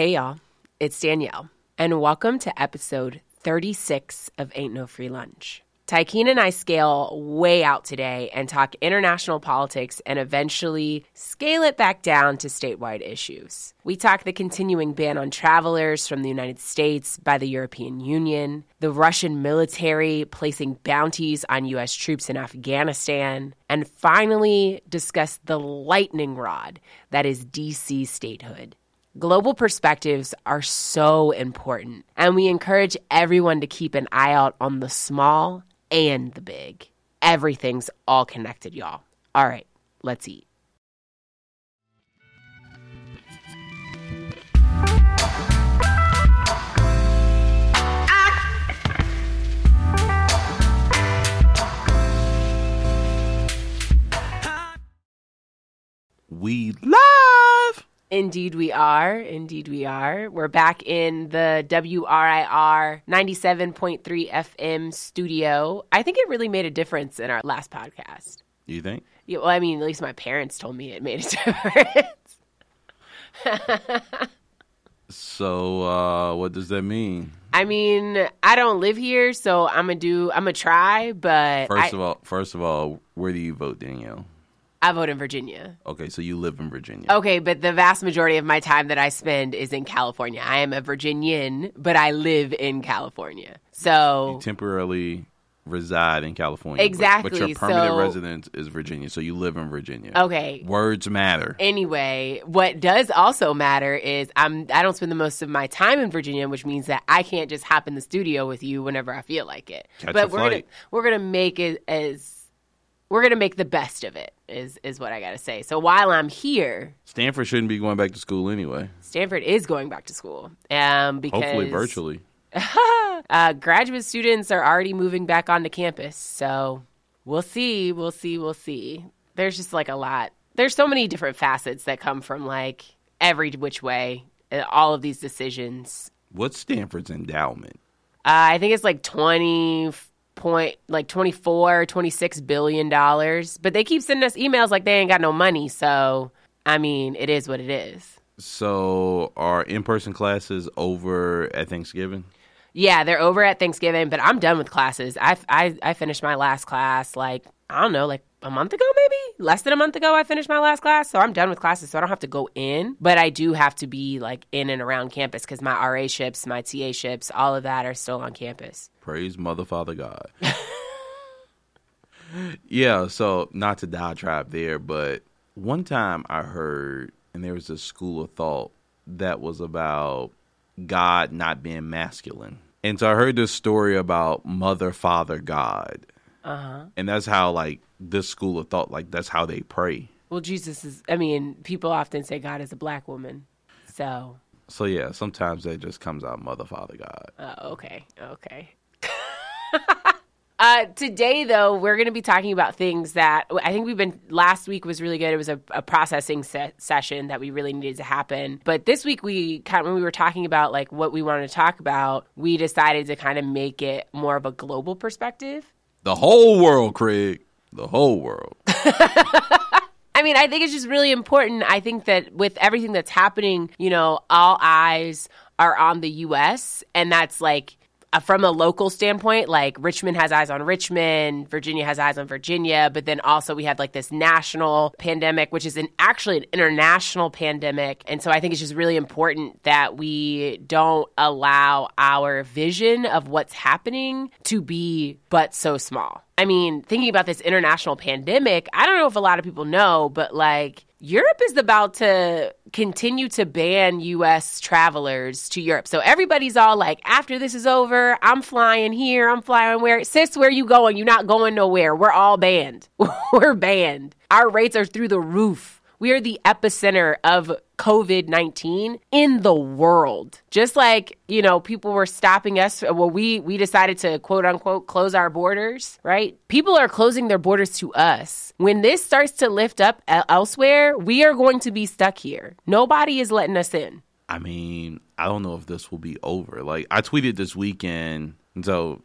Hey, y'all. It's Danielle, and welcome to episode 36 of Ain't No Free Lunch. Tykeen and I scale way out today and talk international politics and eventually scale it back down to statewide issues. We talk the continuing ban on travelers from the United States by the European Union, the Russian military placing bounties on U.S. troops in Afghanistan, and finally discuss the lightning rod that is DC statehood. Global perspectives are so important, and we encourage everyone to keep an eye out on the small and the big. Everything's all connected, y'all. All right, let's eat. We live. Indeed, we are. Indeed, we are. We're back in the WRIR 97.3 FM studio. I think it really made a difference in our last podcast. You think? Yeah, well, I mean, at least my parents told me it made a difference. So, uh, what does that mean? I mean, I don't live here, so I'm gonna do. I'm gonna try, but First I, of all, first of all, where do you vote, Danielle? I vote in Virginia. Okay, so you live in Virginia. Okay, but the vast majority of my time that I spend is in California. I am a Virginian, but I live in California. So You temporarily reside in California. but- But, your permanent so- residence is Virginia, so you live in Virginia. okay. Words matter. Anyway, what does also matter is I'm I don't spend the most of my time in Virginia, which means that I can't just hop in the studio with you whenever I feel like it. Catch but we're gonna we're gonna make it as we're gonna make the best of it. Is is what I gotta say. So while I'm here, Stanford shouldn't be going back to school anyway. Stanford is going back to school. Um, because Hopefully, virtually. uh, graduate students are already moving back onto campus. So we'll see, we'll see, we'll see. There's just like a lot. There's so many different facets that come from like every which way, uh, all of these decisions. What's Stanford's endowment? Uh, I think it's like 20 point like 24 26 billion dollars but they keep sending us emails like they ain't got no money so i mean it is what it is So, are in-person classes over at Thanksgiving? Yeah, they're over at Thanksgiving, but I'm done with classes. I, I, I finished my last class like, I don't know, like a month ago, maybe? Less than a month ago, I finished my last class. So I'm done with classes. So I don't have to go in, but I do have to be like in and around campus because my RA ships, my TA ships, all of that are still on campus. Praise Mother Father God. yeah, so not to diatribe there, but one time I heard, and there was a school of thought that was about God not being masculine. And so I heard this story about Mother, Father, God. Uh-huh. And that's how, like, this school of thought, like, that's how they pray. Well, Jesus is, I mean, people often say God is a black woman. So, So, yeah, sometimes that just comes out Mother, Father, God. uh, okay, okay. Uh, today, though, we're going to be talking about things that I think we've been. Last week was really good. It was a, a processing se- session that we really needed to happen. But this week, we kind of, when we were talking about like what we wanted to talk about, we decided to kind of make it more of a global perspective. The whole world, Craig. The whole world. I mean, I think it's just really important. I think that with everything that's happening, you know, all eyes are on the U.S., and that's like Uh, from a local standpoint, like Richmond has eyes on Richmond, Virginia has eyes on Virginia, but then also we have like this national pandemic, which is an actually an international pandemic. And so I think it's just really important that we don't allow our vision of what's happening to be but so small. I mean, thinking about this international pandemic, I don't know if a lot of people know, but like Europe is about to continue to ban US travelers to Europe. So everybody's all like, after this is over, I'm flying here, I'm flying where? Sis, where you going? You're not going nowhere. We're all banned. We're banned. Our rates are through the roof. We are the epicenter of COVID 19 in the world. Just like, you know, people were stopping us. Well, we, we decided to quote unquote close our borders, right? People are closing their borders to us. When this starts to lift up elsewhere, we are going to be stuck here. Nobody is letting us in. I mean, I don't know if this will be over. Like I tweeted this weekend, so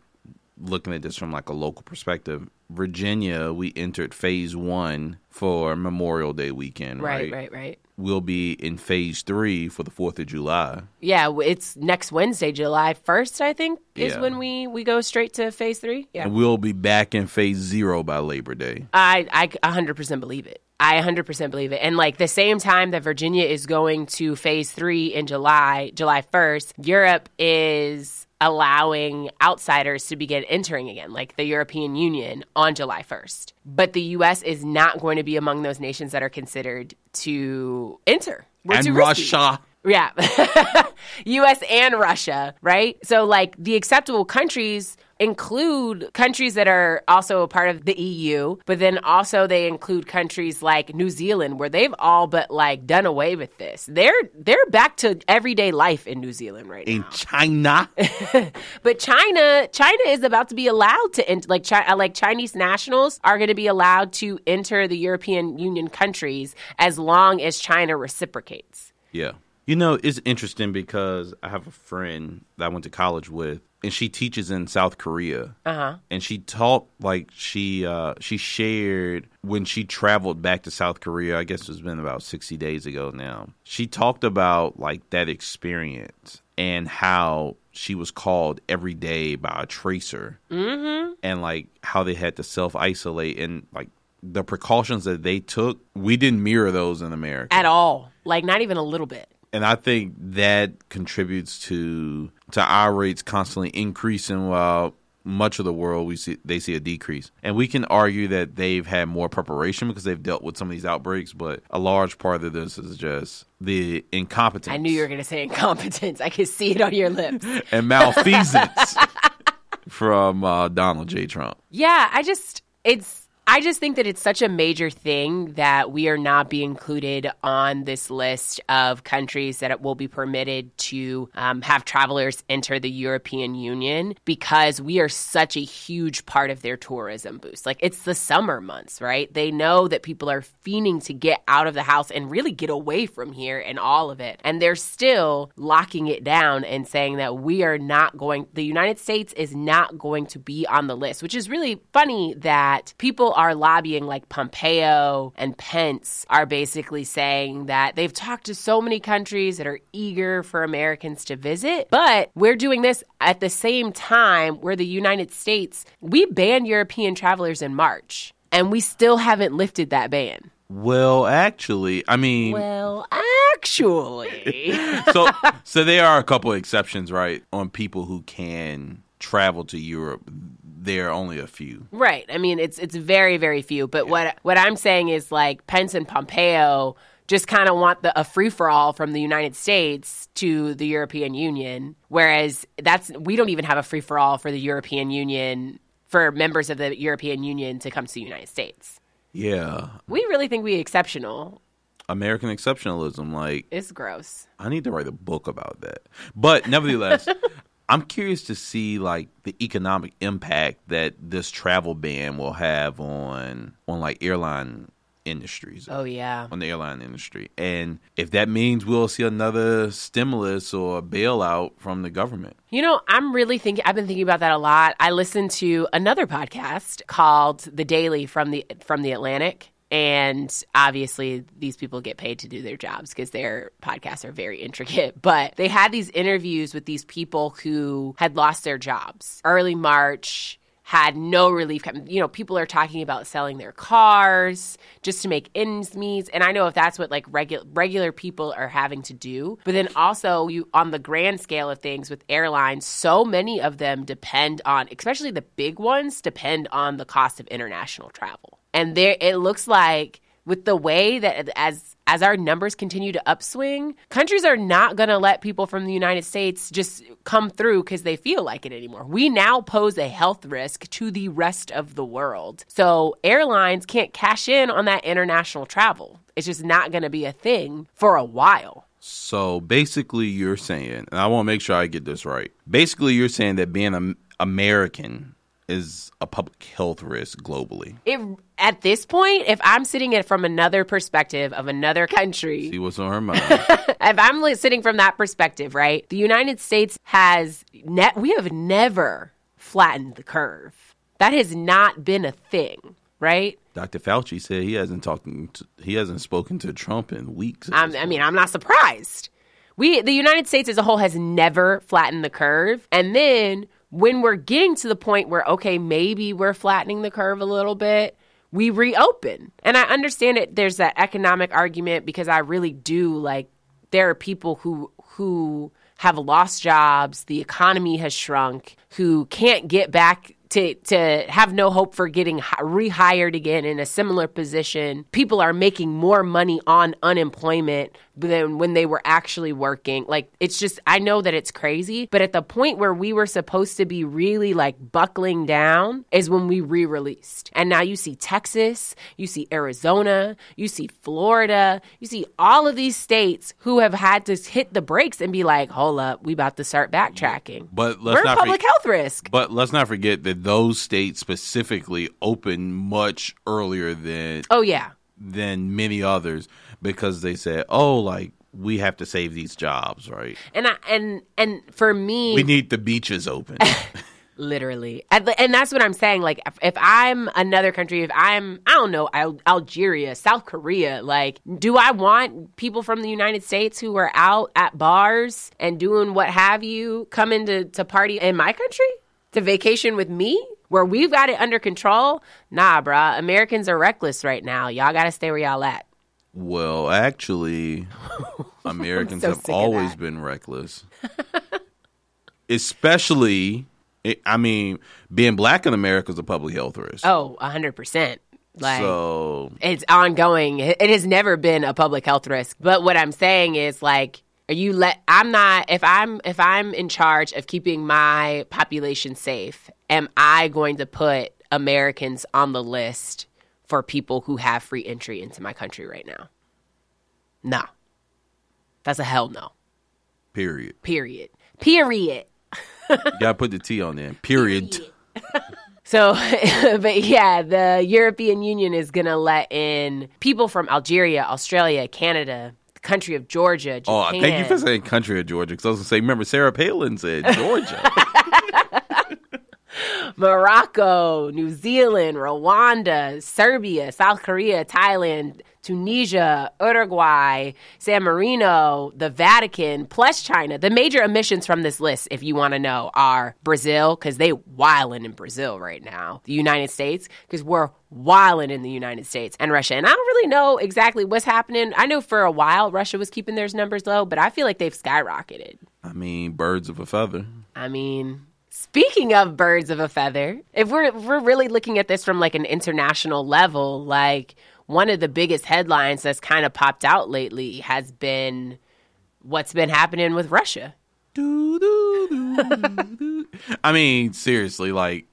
looking at this from like a local perspective, Virginia, we entered phase one for Memorial Day weekend, Right, right? right, right. We'll be in phase three for the 4th of July. Yeah, it's next Wednesday, July 1st, I think, is Yeah. when we, we go straight to phase three. Yeah. And we'll be back in phase zero by Labor Day. I, I 100% believe it. I 100% believe it. And like the same time that Virginia is going to phase three in July, July 1st, Europe is allowing outsiders to begin entering again, like the European Union on July 1st. But the U.S. is not going to be among those nations that are considered to enter. We're and. Russia. Yeah. US and Russia, right? So, like, the acceptable countries include countries that are also a part of the EU, but then also they include countries like New Zealand where they've all but like done away with this. They're they're back to everyday life in New Zealand right In now. In China. But China, China is about to be allowed to enter like Chi- like Chinese nationals are going to be allowed to enter the European Union countries as long as China reciprocates. Yeah. You know, it's interesting because I have a friend that I went to college with, and she teaches in South Korea. Uh-huh. And she taught like she uh she shared when she traveled back to South Korea, I guess it's been about 60 days ago now. She talked about like that experience and how she was called every day by a tracer. Mm-hmm. And like how they had to self-isolate and like the precautions that they took, we didn't mirror those in America At all. Like not even a little bit. And I think that contributes to to our rates constantly increasing while much of the world we see they see a decrease. And we can argue that they've had more preparation because they've dealt with some of these outbreaks, but a large part of this is just the incompetence I knew you were going to say incompetence. I could see it on your lips. and malfeasance from uh, Donald J. Trump. Yeah, I just it's I just think that it's such a major thing that we are not being included on this list of countries that will be permitted to um, have travelers enter the European Union because we are such a huge part of their tourism boost. Like it's the summer months, right? They know that people are fiending to get out of the house and really get away from here and all of it. And they're still locking it down and saying that we are not going, the United States is not going to be on the list, which is really funny that people are lobbying like Pompeo and Pence are basically saying that they've talked to so many countries that are eager for Americans to visit, but we're doing this at the same time where the United States, we banned European travelers in March and we still haven't lifted that ban. Well, actually, I mean, Well, actually. so so there are a couple of exceptions, right, on people who can travel to Europe. There are only a few. Right. I mean, it's it's very very few. But what what I'm saying is like Pence and Pompeo just kind of want the, a free for all from the United States to the European Union, whereas that's we don't even have a free for all for the European Union for members of the European Union to come to the United States. Yeah, We really think we exceptional. American exceptionalism. Like, It's gross. I need to write a book about that. But nevertheless, I'm curious to see like the economic impact that this travel ban will have on on like airline industries. Oh yeah. On the airline industry, and if that means we'll see another stimulus or bailout from the government. You know, I'm really thinking. I've been thinking about that a lot. I listened to another podcast called The Daily from the from the Atlantic, and obviously these people get paid to do their jobs because their podcasts are very intricate. But they had these interviews with these people who had lost their jobs early March. Had no relief. You know, people are talking about selling their cars just to make ends meet. And I know if that's what like regular regular people are having to do. But then also, you on the grand scale of things with airlines, so many of them depend on, especially the big ones, depend on the cost of international travel. And there, it looks like with the way that as as our numbers continue to upswing, countries are not going to let people from the United States just come through because they feel like it anymore. We now pose a health risk to the rest of the world. So airlines can't cash in on that international travel. It's just not going to be a thing for a while. So basically, you're saying, and I want to make sure I get this right. Basically, you're saying that being an American is a public health risk globally. It, at this point, if I'm sitting it from another perspective of another country, See what's on her mind. if I'm li- sitting from that perspective, right? The United States has net we have never flattened the curve That has not been a thing, right? Dr. Fauci said he hasn't to, he hasn't spoken to Trump in weeks. I'm, I mean, I'm not surprised. We, the United States as a whole, has never flattened the curve. And then when we're getting to the point where, okay, maybe we're flattening the curve a little bit, we reopen. And I understand it. There's that economic argument because I really do like. There are people who who have lost jobs. The economy has shrunk. Who can't get back to to have no hope for getting rehired again in a similar position. People are making more money on unemployment than when they were actually working. Like it's just I know that it's crazy, but at the point where we were supposed to be really like buckling down is when we re-released. And now you see Texas, you see Arizona, you see Florida, you see all of these states who have had to hit the brakes and be like, "Hold up, we about to start backtracking." But let's we're a not public forget- health risk. But let's not forget that those states specifically open much earlier than Oh yeah. than many others because they said, "Oh, like we have to save these jobs, right? And I, and and for me, We need the beaches open." literally, and, that's what I'm saying. Like, if, if I'm another country, if I'm, I don't know, Al- Algeria, South Korea, like, do I want people from the United States who are out at bars and doing what have you coming to to party in my country to vacation with me? Where we've got it under control? Nah, bruh. Americans are reckless right now. Y'all got to stay where y'all at. well, actually, Americans so have always been reckless. Especially I mean, being black in America is a public health risk. Oh, 100%. Like, so it's ongoing. It it has never been a public health risk. But what I'm saying is like are you let I'm not if I'm if I'm in charge of keeping my population safe, am I going to put Americans on the list for people who have free entry into my country right now? No. That's a hell no. period. Period. Period. You gotta put the T on there. Period. So, but yeah, the European Union is to let in people from Algeria, Australia, Canada, country of Georgia, Oh, Japan. thank you for saying country of Georgia. Because I was gonna say, remember Sarah Palin said Georgia. Morocco, New Zealand, Rwanda, Serbia, South Korea, Thailand, Tunisia, Uruguay, San Marino, the Vatican, plus China. The major emissions from this list, if you want to know, are Brazil, because they wilding in Brazil right now. The United States, because we're wilding in the United States and Russia. And I don't really know exactly what's happening. I know for a while Russia was keeping their numbers low, but I feel like they've skyrocketed. I mean, birds of a feather. I mean, speaking of birds of a feather, if we're if we're really looking at this from like an international level, like one of the biggest headlines that's kind of popped out lately has been what's been happening with Russia. Doo, doo, doo. I mean, seriously, like,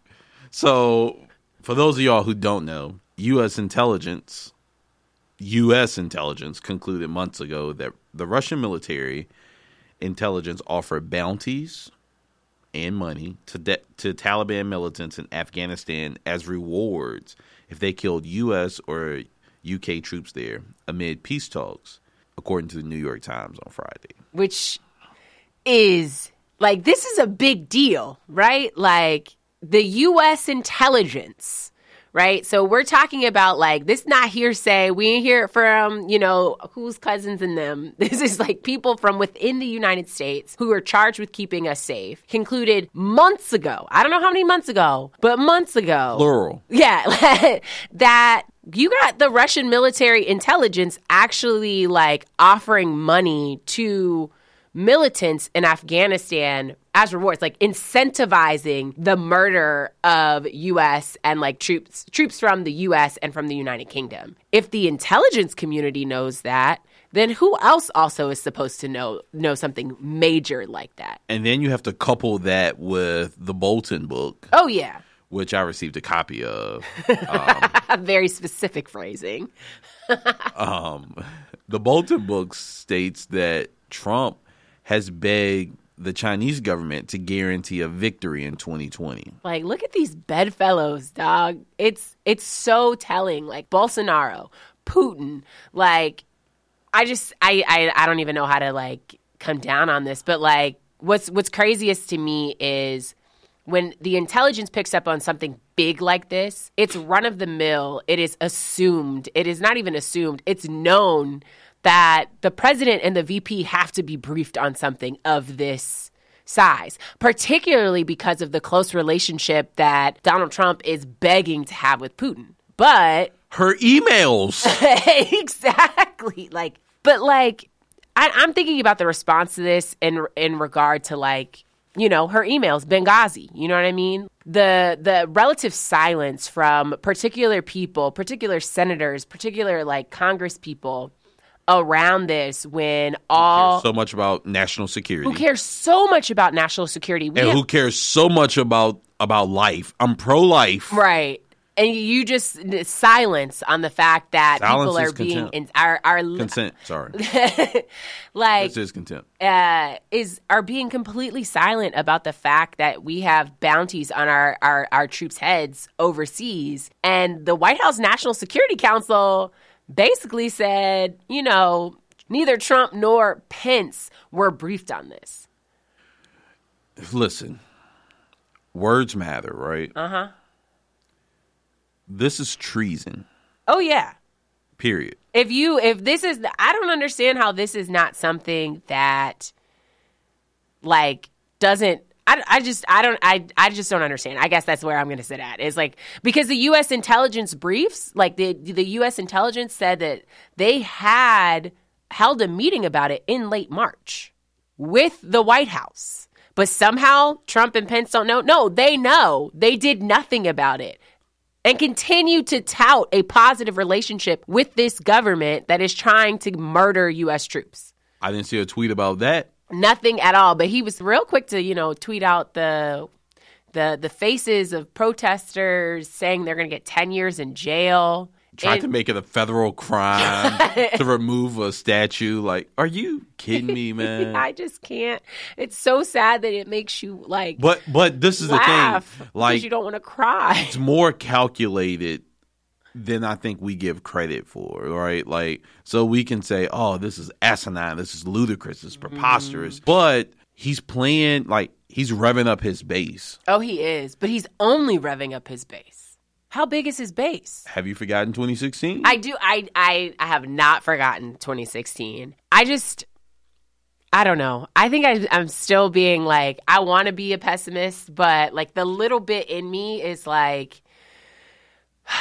so for those of y'all who don't know, U.S. intelligence, U.S. intelligence concluded months ago that the Russian military intelligence offered bounties and money to de- to Taliban militants in Afghanistan as rewards if they killed U.S. or U.K. troops there amid peace talks, according to the New York Times on Friday. which is like this is a big deal, right? Like the US intelligence, right? So we're talking about like this not hearsay. We ain't hear it from, you know, whose cousins and them. This is like people from within the United States who are charged with keeping us safe. Concluded months ago. I don't know how many months ago, but months ago. Plural. Yeah, that you got the Russian military intelligence actually like offering money to militants in Afghanistan as rewards, like incentivizing the murder of US and like troops troops from the US and from the United Kingdom. If the intelligence community knows that, then who else also is supposed to know know something major like that? And then you have to couple that with the Bolton book, Oh yeah. Which I received a copy of. Um, a very specific phrasing. Um, the Bolton book states that Trump has begged the Chinese government to guarantee a victory in 2020. Like, look at these bedfellows, dog. It's it's so telling. Like Bolsonaro, Putin, like I just I, I I don't even know how to like come down on this, but like what's what's craziest to me is when the intelligence picks up on something big like this, it's run of the mill. It is assumed. It is not even assumed. It's known that the president and the VP have to be briefed on something of this size, particularly because of the close relationship that Donald Trump is begging to have with Putin. But her emails. exactly. Like, but like, I, I'm thinking about the response to this in in regard to like, you know, her emails, Benghazi. You know what I mean? The the relative silence from particular people, particular senators, particular like Congress people around this when all so much about national security. who cares so much about national security We and have- who cares so much about about life? I'm pro life. right and you just silence on the fact that Silence people are being in, are are Consent. Sorry, like this is contempt. uh, is are being completely silent about the fact that we have bounties on our, our, our troops' heads overseas. And the White House National Security Council basically said, you know, neither Trump nor Pence were briefed on this. Listen, words matter, right? Uh Uh-huh. huh. This is treason. Oh, yeah. Period. If you, if this is, I don't understand how this is not something that, like, doesn't. I, I just I don't I I just don't understand. I guess that's where I'm going to sit at. Is like because the U.S. intelligence briefs, like the the U.S. intelligence said that they had held a meeting about it in late March with the White House, but somehow Trump and Pence don't know. No, they know. They did nothing about it and continue to tout a positive relationship with this government that is trying to murder U.S. troops. I didn't see a tweet about that. Nothing at all. But he was real quick to, you know, tweet out the the the faces of protesters saying they're going to get ten years in jail. Tried And- to make it a federal crime to remove a statue. Like, are you kidding me, man? I just can't. It's so sad that it makes you like But but this is the thing. Like you don't want to cry. it's more calculated than I think we give credit for, right? Like, so we can say, oh, this is asinine, this is ludicrous, this is mm-hmm. preposterous. But he's playing, like, he's revving up his base. Oh, he is, but he's only revving up his base. How big is his base? Have you forgotten 2016? I do. I, I I have not forgotten 2016. I just I don't know. I think I, I'm still being like I want to be a pessimist, but like the little bit in me is like,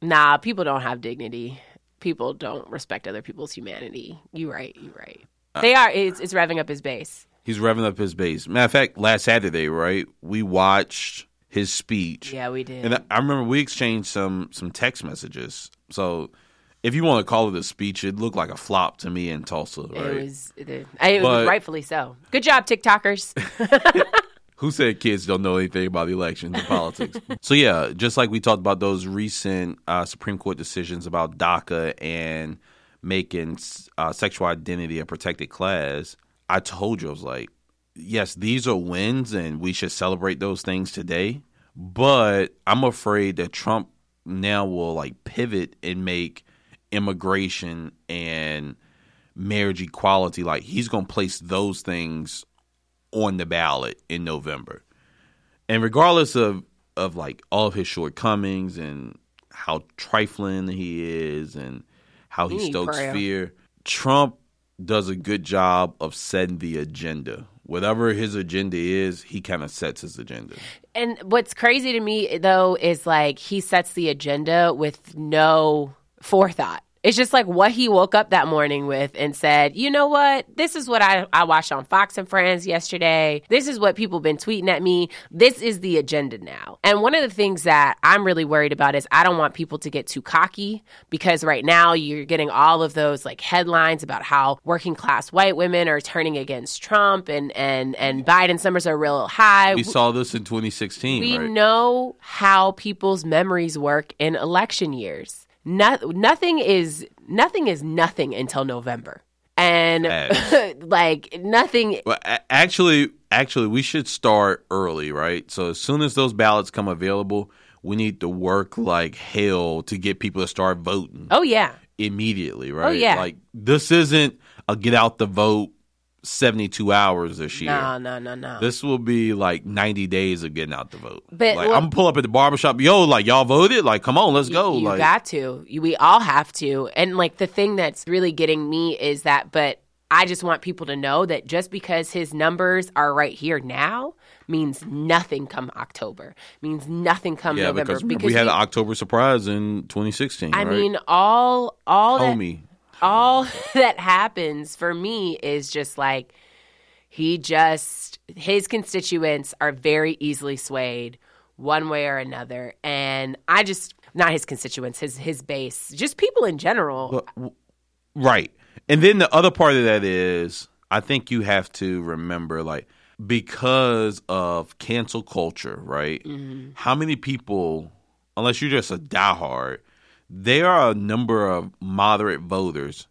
nah. People don't have dignity. People don't respect other people's humanity. You right. You right. Uh, they are. It's, it's revving up his base. he's revving up his base. Matter of fact, last Saturday, right, we watched his speech. Yeah, we did. And I- remember we exchanged some some text messages. So if you want to call it a speech, it looked like a flop to me in Tulsa, right? It was. It, it was rightfully so. Good job, TikTokers. Who said kids don't know anything about the elections and politics? so yeah, just like we talked about those recent uh, Supreme Court decisions about DACA and making uh, sexual identity a protected class, I told you I was like, yes, these are wins, and we should celebrate those things today. But I'm afraid that Trump now will like pivot and make immigration and marriage equality like he's going to place those things on the ballot in November. And regardless of of like all of his shortcomings and how trifling he is and how he stokes fear, Trump does a good job of setting the agenda. Whatever his agenda is, he kind of sets his agenda. And what's crazy to me though is like he sets the agenda with no forethought. It's just like what he woke up that morning with and said, you know what? This is what I, I watched on Fox and Friends yesterday. This is what people been tweeting at me. This is the agenda now. And one of the things that I'm really worried about is I don't want people to get too cocky because right now you're getting all of those like headlines about how working class white women are turning against Trump and and and Biden numbers are real high. We saw this in 2016, We right? know how people's memories work in election years. No, nothing is nothing is nothing until November, and like nothing. Well, actually, actually, we should start early, right? So as soon as those ballots come available, we need to work like hell to get people to start voting Oh yeah, immediately, oh, right? Oh yeah. Like this isn't a get out the vote 72 hours this year. No, no, no, no. This will be like 90 days of getting out the vote. But, like, well- I'm gonna pull up at the barbershop. Yo, like y'all voted? Like, come on, let's go. You like, got to. We all have to. And like the thing that's really getting me is that, but I just want people to know that just because his numbers are right here now means nothing come October. Means nothing come yeah, November. because, remember, we had we- an October surprise in 2016. I right? mean, all all that, homie. All that happens for me is just like he just his constituents are very easily swayed one way or another and i just not his constituents his his base just people in general Right. And then the other part of that is I think you have to remember like because of cancel culture, right? Mm-hmm. How many people unless you're just a diehard, there are a number of moderate voters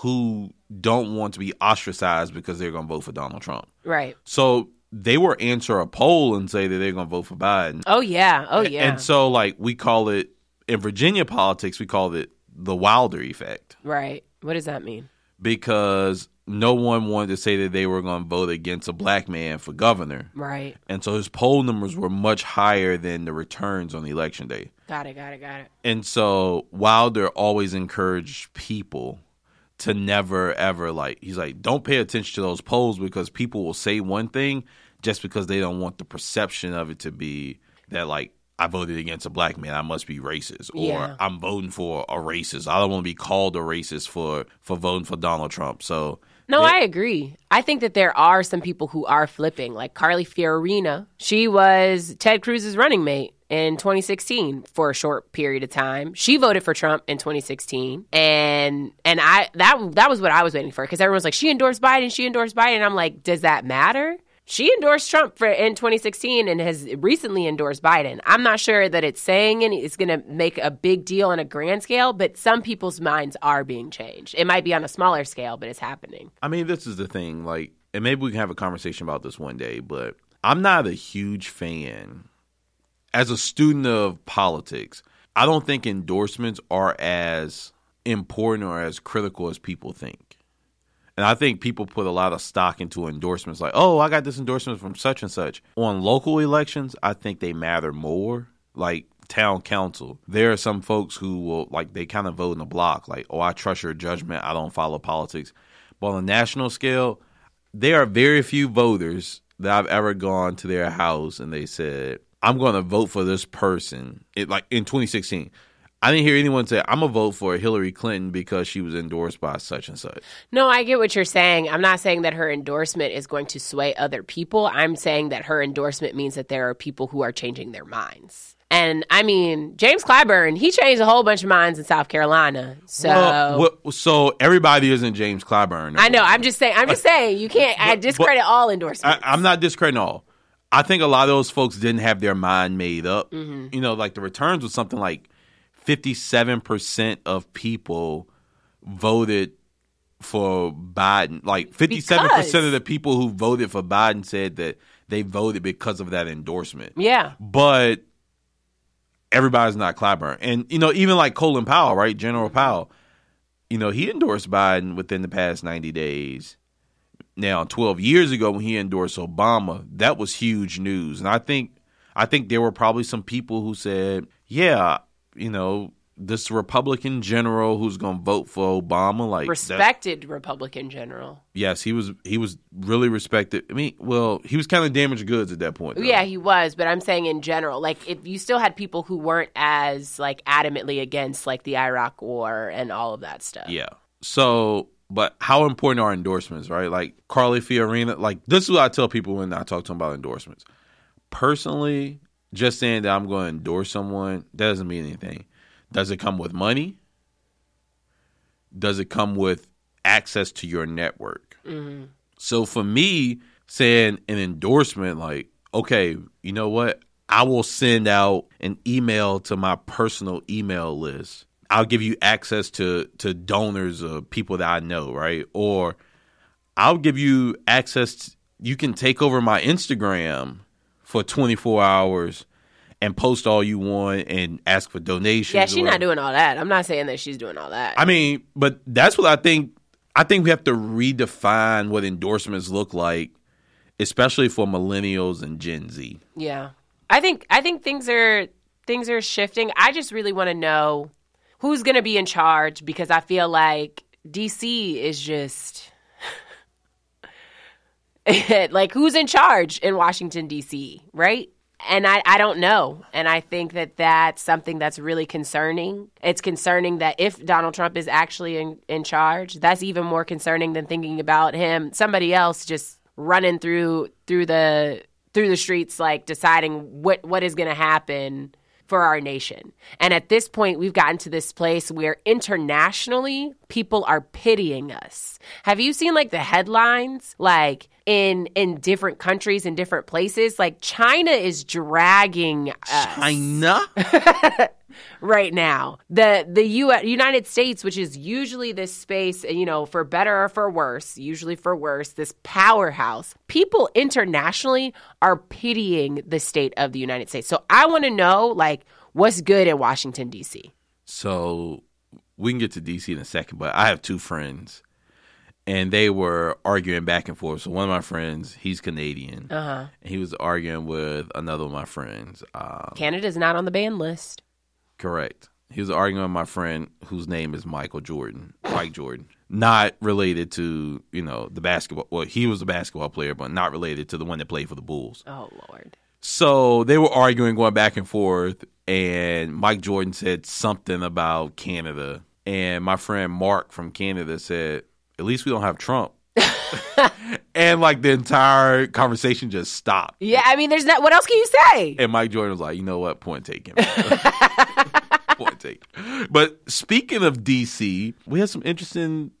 who don't want to be ostracized because they're going to vote for Donald Trump. right So they will answer a poll and say that they're going to vote for Biden. oh yeah oh yeah And so like we call it in Virginia politics we call it the Wilder effect right what does that mean because no one wanted to say that they were going to vote against a black man for governor. right And so his poll numbers were much higher than the returns on the election day. Got it got it got it And so Wilder always encouraged people to never ever like he's like don't pay attention to those polls because people will say one thing just because they don't want the perception of it to be that like I voted against a black man I must be racist or Yeah. I'm voting for a racist I don't want to be called a racist for for voting for Donald Trump so No, I agree. I think that there are some people who are flipping, like Carly Fiorina. She was Ted Cruz's running mate in 2016 for a short period of time. She voted for Trump in 2016, and and I that that was what I was waiting for because everyone's like, she endorsed Biden, she endorsed Biden. I'm like, does that matter? She endorsed Trump for in 2016 and has recently endorsed Biden. I'm not sure that it's saying and it's going to make a big deal on a grand scale, but some people's minds are being changed. It might be on a smaller scale, but it's happening. I mean, this is the thing. Like, and maybe we can have a conversation about this one day. But I'm not a huge fan. As a student of politics, I don't think endorsements are as important or as critical as people think. And I think people put a lot of stock into endorsements, like, "Oh, I got this endorsement from such and such." On local elections, I think they matter more. Like town council, there are some folks who will like they kind of vote in the block, like, "Oh, I trust your judgment. I don't follow politics." But on a national scale, there are very few voters that I've ever gone to their house and they said, "I'm going to vote for this person." It like in 2016. I didn't hear anyone say, "I'm gonna vote for Hillary Clinton because she was endorsed by such and such." No, I get what you're saying. I'm not saying that her endorsement is going to sway other people. I'm saying that her endorsement means that there are people who are changing their minds. And I mean, James Clyburn, he changed a whole bunch of minds in South Carolina. So Well, what- so everybody isn't James Clyburn. I know. I'm just saying. I'm just saying. You can't I discredit all endorsements. I, I'm not discrediting all. I think a lot of those folks didn't have their mind made up. Mm-hmm. You know, like the returns was something like 57% of people voted for Biden. Like 57% Because- of the people who voted for Biden said that they voted because of that endorsement. yeah. But everybody's not Clyburn. And, you know, even like Colin Powell, right? General Powell, you know, he endorsed Biden within the past 90 days. Now, 12 years ago when he endorsed Obama, that was huge news. And I think I think there were probably some people who said, "Yeah, you know, this Republican general who's going to vote for Obama like that- Respected Republican general. Yes, he was he was really respected. I mean, well, he was kind of damaged goods at that point. though. Yeah, he was, but I'm saying in general, like if you still had people who weren't as like adamantly against like the Iraq war and all of that stuff. Yeah. So, but how important are endorsements, right? Like Carly Fiorina, like this is what I tell people when I talk to them about endorsements. Personally, just saying that I'm going to endorse someone doesn't mean anything. Does it come with money? Does it come with access to your network? Mm-hmm. So for me, saying an endorsement, like, okay, you know what? I will send out an email to my personal email list. I'll give you access to to donors of people that I know, right? Or I'll give you access. To, you can take over my Instagram for 24 hours and post all you want and ask for donations. Yeah, or she's not doing all that. I'm not saying that she's doing all that. I mean, but that's what I think. I think we have to redefine what endorsements look like, especially for millennials and Gen Z. Yeah. I think I think things are things are shifting. I just really want to know who's going to be in charge because I feel like DC is just like who's in charge in Washington D.C., right? And I, I don't know. And I think that that's something that's really concerning. It's concerning that if Donald Trump is actually in, in charge, that's even more concerning than thinking about him, somebody else just running through through the through the streets like deciding what what is going to happen for our nation. And at this point, we've gotten to this place where internationally people are pitying us. Have you seen like the headlines like in in different countries in different places like China is dragging us. China right now. The the U- United States, which is usually this space, you know, for better or for worse, usually for worse, this powerhouse. People internationally are pitying the state of the United States. So I want to know like what's good in Washington D.C. So we can get to DC in a second, but I have two friends and they were arguing back and forth. So one of my friends, he's Canadian, uh-huh. and he was arguing with another of my friends. Um, Canada's not on the ban list. Correct. He was arguing with my friend whose name is Michael Jordan, Mike Jordan, not related to you know the basketball. Well, he was a basketball player, but not related to the one that played for the Bulls. Oh Lord. So they were arguing, going back and forth, and Mike Jordan said something about Canada, and my friend Mark from Canada said, at least we don't have Trump. and like the entire conversation just stopped. Yeah, I mean, there's not. What else can you say? And Mike Jordan was like, you know what? Point taken. Point taken. But speaking of DC, we had some interesting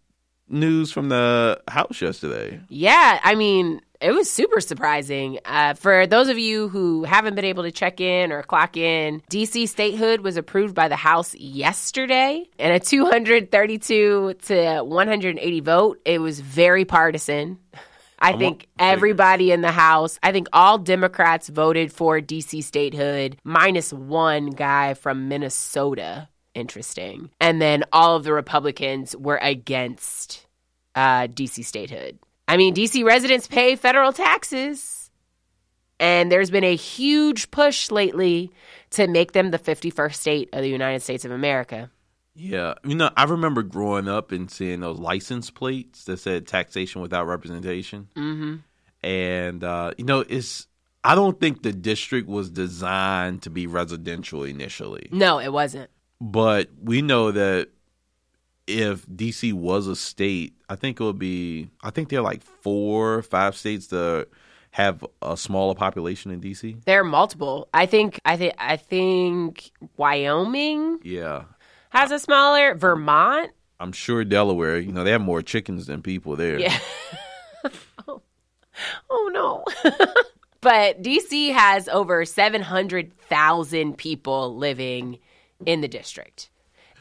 news from the House yesterday. Yeah, I mean, it was super surprising. Uh, for those of you who haven't been able to check in or clock in, DC statehood was approved by the House yesterday in a 232 to 180 vote. It was very partisan. I think everybody in the House, I think all Democrats voted for DC statehood, minus one guy from Minnesota. Interesting. And then all of the Republicans were against uh, DC statehood. I mean, DC residents pay federal taxes, and there's been a huge push lately to make them the 51st state of the United States of America. Yeah, you know, I remember growing up and seeing those license plates that said taxation without representation. Mm-hmm. And uh, you know, it's I don't think the district was designed to be residential initially. No, it wasn't. But we know that if DC was a state, I think it would be. I think there are like four, five states that have a smaller population in DC. There are multiple. I think. I think. I think Wyoming. Yeah. Has a smaller Vermont. I'm sure Delaware. You know they have more chickens than people there. Yeah. oh. oh no. but DC has over seven hundred thousand people living in the district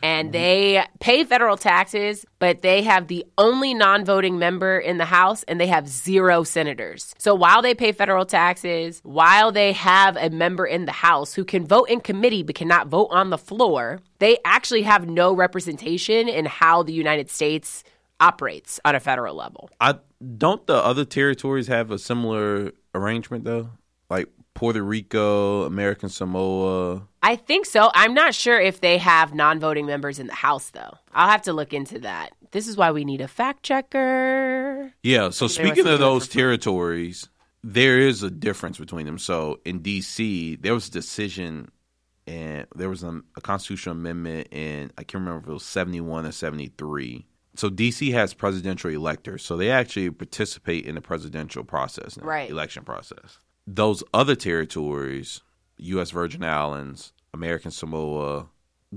and mm-hmm. they pay federal taxes, but they have the only non voting member in the House and they have zero senators. So while they pay federal taxes, while they have a member in the House who can vote in committee but cannot vote on the floor, they actually have no representation in how the United States operates on a federal level. I don't the other territories have a similar arrangement though? Like Puerto Rico, American Samoa. I think so. I'm not sure if they have non voting members in the House, though. I'll have to look into that. This is why we need a fact checker. Yeah. So, speaking of those territories, there is a difference between them. So, in D.C., there was a decision and there was a, a constitutional amendment in, I can't remember if it was 71 or 73 so DC has presidential electors, so they actually participate in the presidential process, right? Election process those other territories, U.S. Virgin Islands, American Samoa,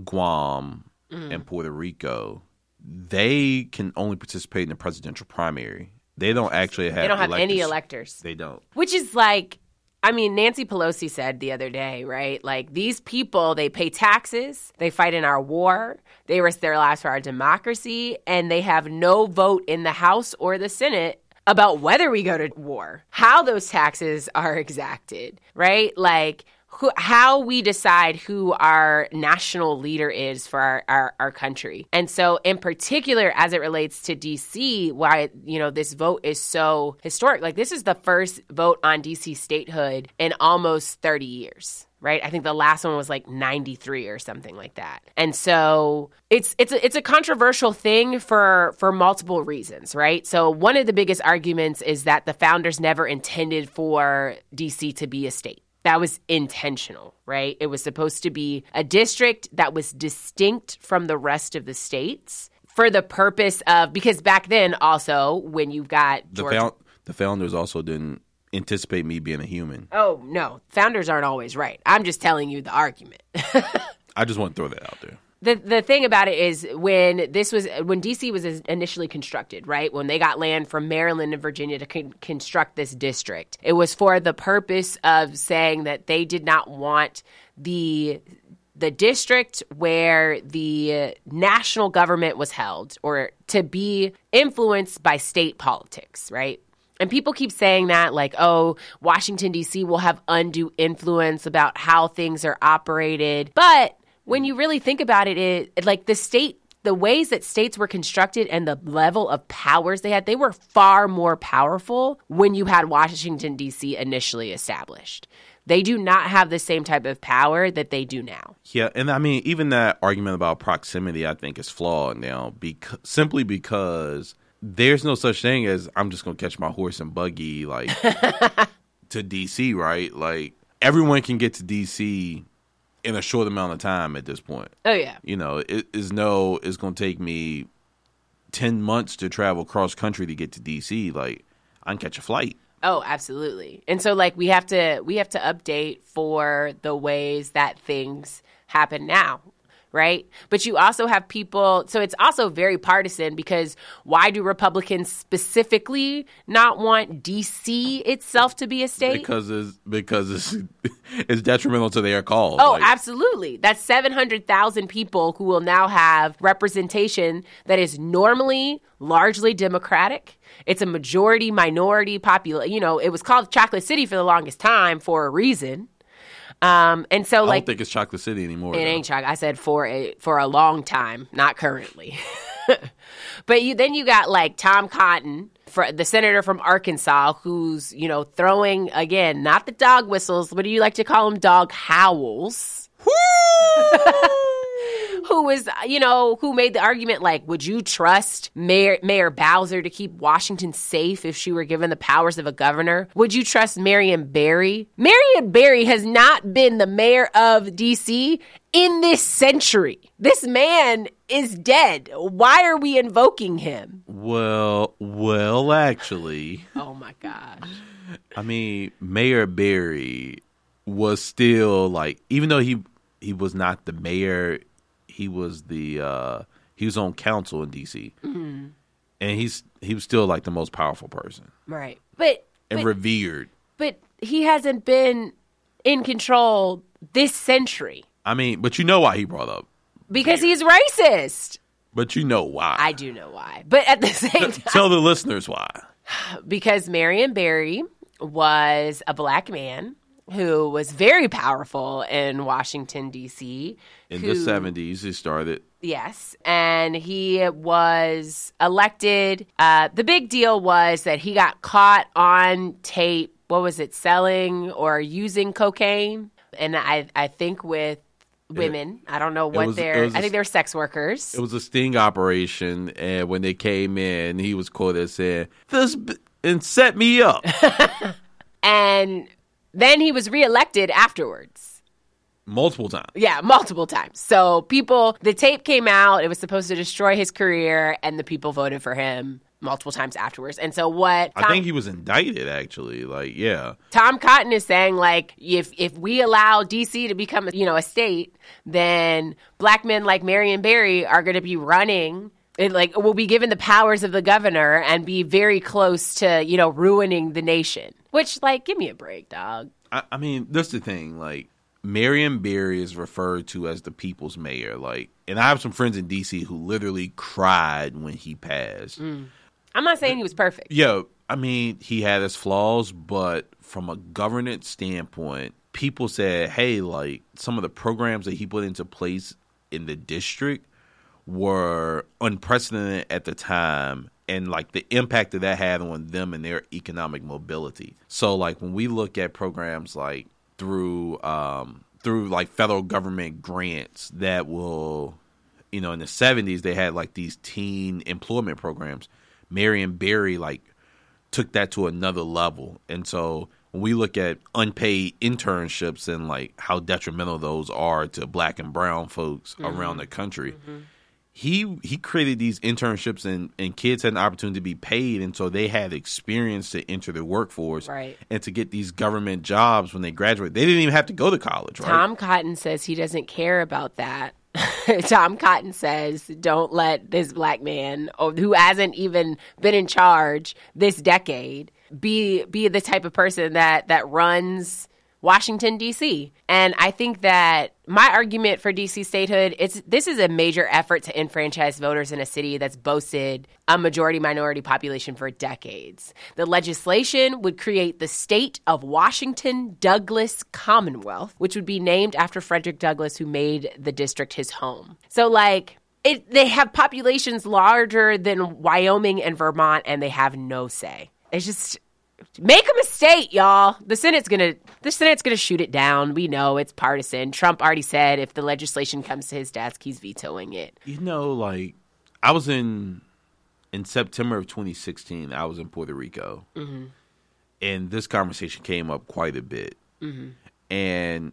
Guam, mm. and Puerto Rico, they can only participate in the presidential primary. They don't actually have. They don't have electors. any electors. They don't. Which is like, I mean, Nancy Pelosi said the other day, right? Like these people, they pay taxes, they fight in our war, they risk their lives for our democracy, and they have no vote in the House or the Senate about whether we go to war, how those taxes are exacted, right? Like, who, how we decide who our national leader is for our, our, our country. And so, in particular, as it relates to DC, why, you know, this vote is so historic. Like, this is the first vote on DC statehood in almost 30 years right? I think the last one was like 93 or something like that. And so it's it's a, it's a controversial thing for for multiple reasons, right? So one of the biggest arguments is that the founders never intended for DC to be a state. That was intentional, right? It was supposed to be a district that was distinct from the rest of the states for the purpose of because back then also when you've got The, Georgia- found, the founders also didn't anticipate me being a human. Oh, no. Founders aren't always right. I'm just telling you the argument. I just want to throw that out there. The the thing about it is when this was when DC was initially constructed, right? When they got land from Maryland and Virginia to con- construct this district, it was for the purpose of saying that they did not want the the district where the national government was held or to be influenced by state politics, right? And people keep saying that, like, oh, Washington, D.C. will have undue influence about how things are operated. But when you really think about it, it like the state, the ways that states were constructed and the level of powers they had, they were far more powerful when you had Washington, D.C. initially established. They do not have the same type of power that they do now. Yeah, and I mean, even that argument about proximity, I think, is flawed now, because simply because there's no such thing as I'm just gonna catch my horse and buggy like to DC, right? Like everyone can get to DC in a short amount of time at this point. Oh, yeah. You know, it is no, it's gonna take me ten months to travel cross country to get to DC. Like I can catch a flight. Oh, absolutely. And so like we have to we have to update for the ways that things happen now, right? But you also have people so it's also very partisan because why do Republicans specifically not want DC itself to be a state? Because it's because it's it's detrimental to their cause. Oh, Like, absolutely. That's 700,000 people who will now have representation that is normally largely Democratic. It's a majority minority population. You know, it was called Chocolate City for the longest time for a reason. Um, and so, like I like, don't think it's Chocolate City anymore. it though. ain't chocolate. I said for a for a long time, not currently. but you then you got like Tom Cotton, for the senator from Arkansas, who's you know throwing again not the dog whistles. What do you like to call them? Dog howls. who was, you know, who made the argument like, would you trust Mayor, Mayor Bowser to keep Washington safe if she were given the powers of a governor? Would you trust Marion Barry? Marion Barry has not been the mayor of D.C. in this century. This man is dead. Why are we invoking him? Well, well, actually, Oh my gosh. I mean, Mayor Barry was still like, even though he he was not the mayor, he was the uh he was on council in DC, Mm-hmm. and he's he was still like the most powerful person Right. But, and but revered. but he hasn't been in control this century I mean, but you know why he brought up, because he's racist. but you know why. I do know why. But at the same time, Tell the listeners why. because Marion Barry was a black man who was very powerful in Washington, D.C. In who- the seventies, he started. Yes, and he was elected. Uh, the big deal was that he got caught on tape. What was it, selling or using cocaine? And I, I think with women, I don't know what they're. I think they're sex workers. It was a sting operation, and when they came in, he was quoted as saying, "This b- and set me up." and then he was reelected afterwards. multiple times. Yeah, multiple times. So people, the tape came out. It was supposed to destroy his career, and the people voted for him multiple times afterwards. And so what? I think he was indicted. Actually, like yeah, Tom Cotton is saying like if if we allow DC to become you know a state, then black men like Marion Barry are going to be running and like will be given the powers of the governor and be very close to you know ruining the nation. Which like give me a break, dog. I, I mean that's the thing. Like Marion Barry is referred to as the people's mayor. Like, and I have some friends in DC who literally cried when he passed. Mm. I'm not saying he was perfect. Yeah, I mean he had his flaws, but from a governance standpoint, people said, "Hey, like some of the programs that he put into place in the district were unprecedented at the time." And like the impact that that had on them and their economic mobility. So, like when we look at programs like through um, through like federal government grants that will, you know, in the seventies they had like these teen employment programs. Marion Barry like took that to another level, and so when we look at unpaid internships and like how detrimental those are to black and brown folks mm-hmm. around the country. Mm-hmm. He he created these internships and, and kids had an opportunity to be paid and so they had experience to enter the workforce right. and to get these government jobs when they graduate. They didn't even have to go to college, right? Tom Cotton says he doesn't care about that. Tom Cotton says, don't let this black man who hasn't even been in charge this decade be be the type of person that that runs Washington D.C. And I think that my argument for D.C. statehood it's this is a major effort to enfranchise voters in a city that's boasted a majority minority population for decades. The legislation would create the state of Washington Douglas Commonwealth, which would be named after Frederick Douglass who made the district his home. So like it, they have populations larger than Wyoming and Vermont and they have no say. It's just make a mistake, y'all. The Senate's gonna the Senate's gonna shoot it down. We know it's partisan. Trump already said if the legislation comes to his desk, he's vetoing it. You know, like I was in in September of 2016. I was in Puerto Rico, mm-hmm. and this conversation came up quite a bit, mm-hmm. and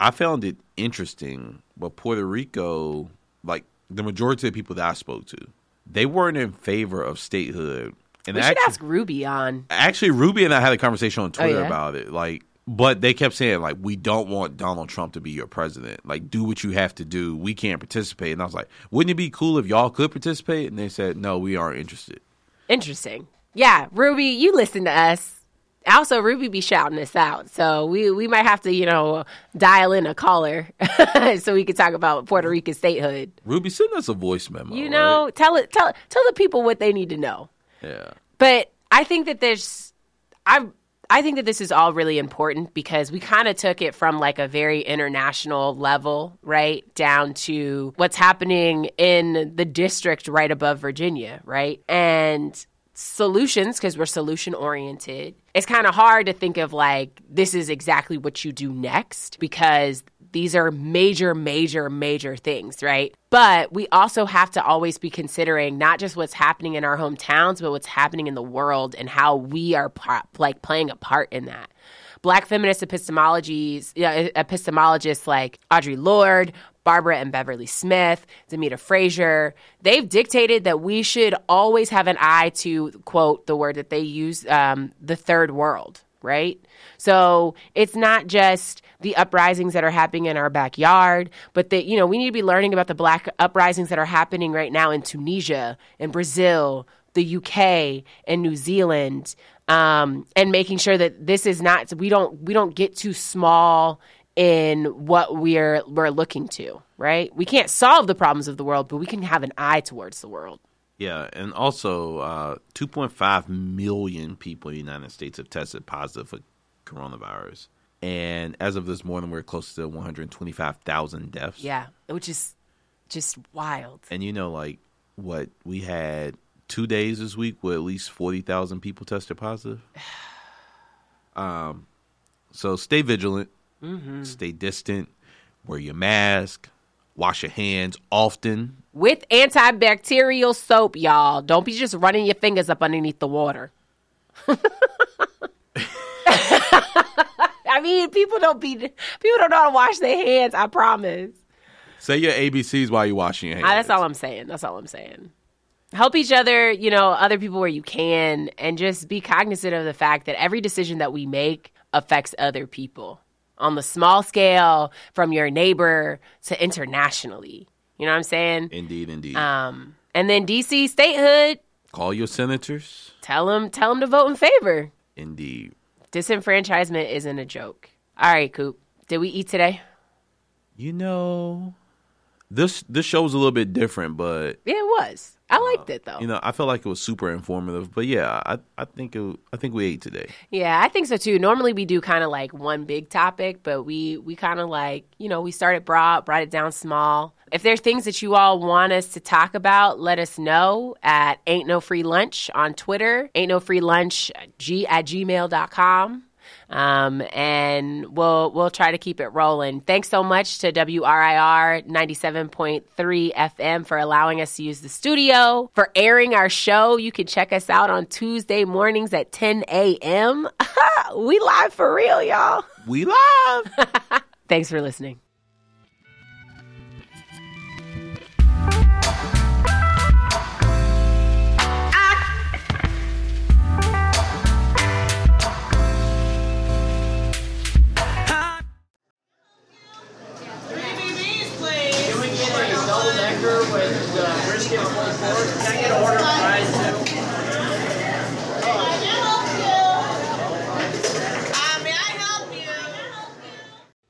I found it interesting. But Puerto Rico, like the majority of the people that I spoke to, they weren't in favor of statehood and we should ask Ruby on. Actually, Ruby and I had a conversation on oh, Twitter oh, yeah? about it. Like, but they kept saying like, we don't want Donald Trump to be your president. Like, do what you have to do. We can't participate. And I was like, wouldn't it be cool if y'all could participate? And they said, no, we aren't interested. Interesting. Yeah, Ruby, you listen to us. Also, Ruby be shouting us out, so we we might have to, you know, dial in a caller so we can talk about Puerto mm-hmm. Rican statehood. Ruby, send us a voice memo. You know, right? tell it, tell tell the people what they need to know. Yeah. But I think that there's I I think that this is all really important because we kind of took it from like a very international level, right, down to what's happening in the district right above Virginia, right? And solutions because we're solution oriented. It's kind of hard to think of like this is exactly what you do next because these are major, major, major things, right? But we also have to always be considering not just what's happening in our hometowns, but what's happening in the world and how we are like playing a part in that. Black feminist epistemologies, you know, epistemologists like Audre Lorde, Barbara and Beverly Smith, Demita Frazier, they've dictated that we should always have an eye to, quote, the word that they use, um, the third world, right? So it's not just the uprisings that are happening in our backyard, but that, you know, we need to be learning about the black uprisings that are happening right now in Tunisia, in Brazil, the UK, and New Zealand. Um, and making sure that this is not we don't we don't get too small in what we're we're looking to, right? We can't solve the problems of the world, but we can have an eye towards the world. Yeah, and also uh, 2.5 million people in the United States have tested positive for coronavirus. And as of this morning, we're close to 125,000 deaths. Yeah, which is just wild. And you know, like what we had two days this week where at least 40,000 people tested positive. um, so stay vigilant, mm-hmm. stay distant, wear your mask, wash your hands often with antibacterial soap, y'all. Don't be just running your fingers up underneath the water. I mean, people don't be people don't know how to wash their hands. I promise. Say your ABCs while you're washing your hands. Ah, that's all I'm saying. That's all I'm saying. Help each other, you know, other people where you can, and just be cognizant of the fact that every decision that we make affects other people on the small scale, from your neighbor to internationally. You know what I'm saying? Indeed, indeed. Um, and then DC statehood. Call your senators. Tell them, tell them to vote in favor. Indeed. Disenfranchisement isn't a joke. All right, Coop. Did we eat today? You know, this this show was a little bit different, but yeah, it was. I uh, liked it though. You know, I felt like it was super informative. But yeah, I I think it, I think we ate today. Yeah, I think so too. Normally we do kind of like one big topic, but we we kind of like you know we started broad, brought it down small. If there's things that you all want us to talk about, let us know at Ain't No Free Lunch on Twitter, Ain't No Free Lunch g at gmail.com. Um, and we'll we'll try to keep it rolling. Thanks so much to WRIR 97.3 FM for allowing us to use the studio for airing our show. You can check us out on Tuesday mornings at 10 a.m. we live for real, y'all. We live. Thanks for listening.